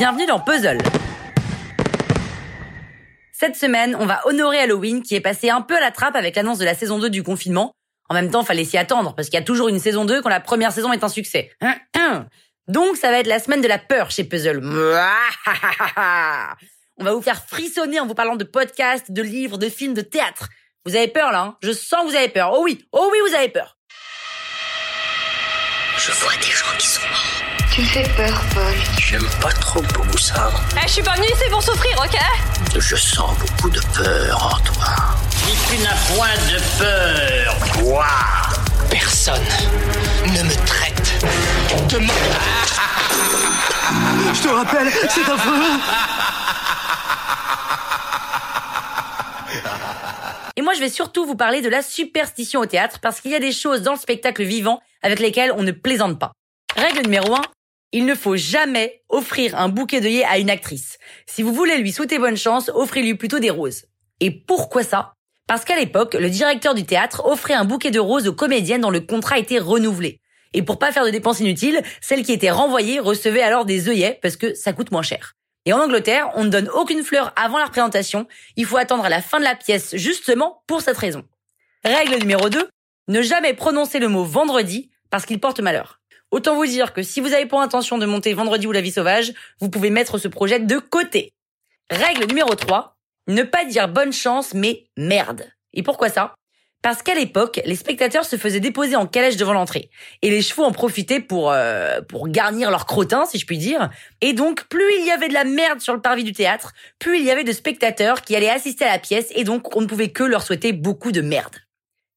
Bienvenue dans Puzzle. Cette semaine, on va honorer Halloween qui est passé un peu à la trappe avec l'annonce de la saison 2 du confinement. En même temps, fallait s'y attendre parce qu'il y a toujours une saison 2 quand la première saison est un succès. Donc ça va être la semaine de la peur chez Puzzle. On va vous faire frissonner en vous parlant de podcasts, de livres, de films, de théâtre. Vous avez peur là hein? Je sens que vous avez peur. Oh oui, oh oui, vous avez peur. Je vois des gens qui sont morts. Tu fais peur, Paul. J'aime pas trop beaucoup ça. Eh, je suis pas venue ici pour souffrir, ok? Je sens beaucoup de peur en toi. Si tu n'as point de peur, quoi? Personne ne me traite de mon... Je te rappelle, c'est affreux Et moi, je vais surtout vous parler de la superstition au théâtre parce qu'il y a des choses dans le spectacle vivant avec lesquelles on ne plaisante pas. Règle numéro 1, il ne faut jamais offrir un bouquet d'œillets à une actrice. Si vous voulez lui souhaiter bonne chance, offrez-lui plutôt des roses. Et pourquoi ça? Parce qu'à l'époque, le directeur du théâtre offrait un bouquet de roses aux comédiennes dont le contrat était renouvelé. Et pour pas faire de dépenses inutiles, celles qui étaient renvoyées recevaient alors des œillets parce que ça coûte moins cher. Et en Angleterre, on ne donne aucune fleur avant la représentation. Il faut attendre à la fin de la pièce justement pour cette raison. Règle numéro 2. Ne jamais prononcer le mot vendredi parce qu'il porte malheur. Autant vous dire que si vous avez pour intention de monter vendredi ou la vie sauvage, vous pouvez mettre ce projet de côté. Règle numéro 3. Ne pas dire bonne chance mais merde. Et pourquoi ça? Parce qu'à l'époque, les spectateurs se faisaient déposer en calèche devant l'entrée. Et les chevaux en profitaient pour, euh, pour garnir leur crottin, si je puis dire. Et donc, plus il y avait de la merde sur le parvis du théâtre, plus il y avait de spectateurs qui allaient assister à la pièce, et donc on ne pouvait que leur souhaiter beaucoup de merde.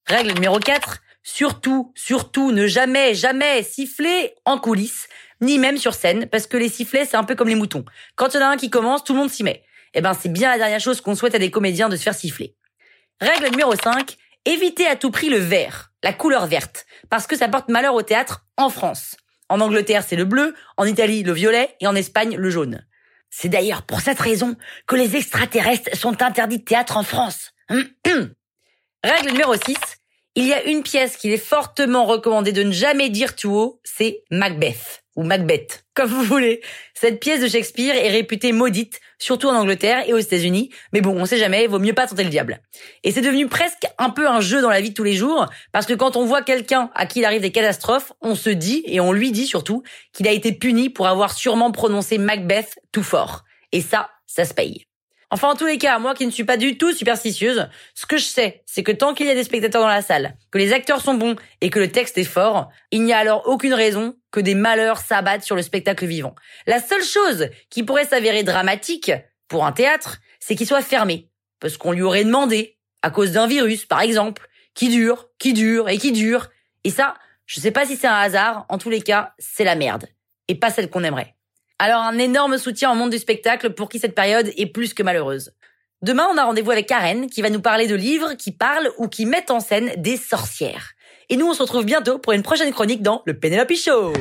Règle numéro 4. Surtout, surtout, ne jamais, jamais siffler en coulisses, ni même sur scène, parce que les sifflets, c'est un peu comme les moutons. Quand il y en a un qui commence, tout le monde s'y met. Eh ben, c'est bien la dernière chose qu'on souhaite à des comédiens de se faire siffler. Règle numéro 5 Évitez à tout prix le vert, la couleur verte, parce que ça porte malheur au théâtre en France. En Angleterre, c'est le bleu, en Italie, le violet, et en Espagne, le jaune. C'est d'ailleurs pour cette raison que les extraterrestres sont interdits de théâtre en France. Règle numéro 6. Il y a une pièce qu'il est fortement recommandé de ne jamais dire tout haut, c'est Macbeth ou Macbeth, comme vous voulez. Cette pièce de Shakespeare est réputée maudite, surtout en Angleterre et aux États-Unis, mais bon, on sait jamais, vaut mieux pas tenter le diable. Et c'est devenu presque un peu un jeu dans la vie de tous les jours, parce que quand on voit quelqu'un à qui il arrive des catastrophes, on se dit, et on lui dit surtout, qu'il a été puni pour avoir sûrement prononcé Macbeth tout fort. Et ça, ça se paye. Enfin, en tous les cas, moi qui ne suis pas du tout superstitieuse, ce que je sais, c'est que tant qu'il y a des spectateurs dans la salle, que les acteurs sont bons et que le texte est fort, il n'y a alors aucune raison que des malheurs s'abattent sur le spectacle vivant. La seule chose qui pourrait s'avérer dramatique pour un théâtre, c'est qu'il soit fermé. Parce qu'on lui aurait demandé, à cause d'un virus, par exemple, qui dure, qui dure et qui dure. Et ça, je sais pas si c'est un hasard, en tous les cas, c'est la merde. Et pas celle qu'on aimerait. Alors un énorme soutien au monde du spectacle pour qui cette période est plus que malheureuse. Demain, on a rendez-vous avec Karen qui va nous parler de livres qui parlent ou qui mettent en scène des sorcières. Et nous, on se retrouve bientôt pour une prochaine chronique dans le Penelope Show.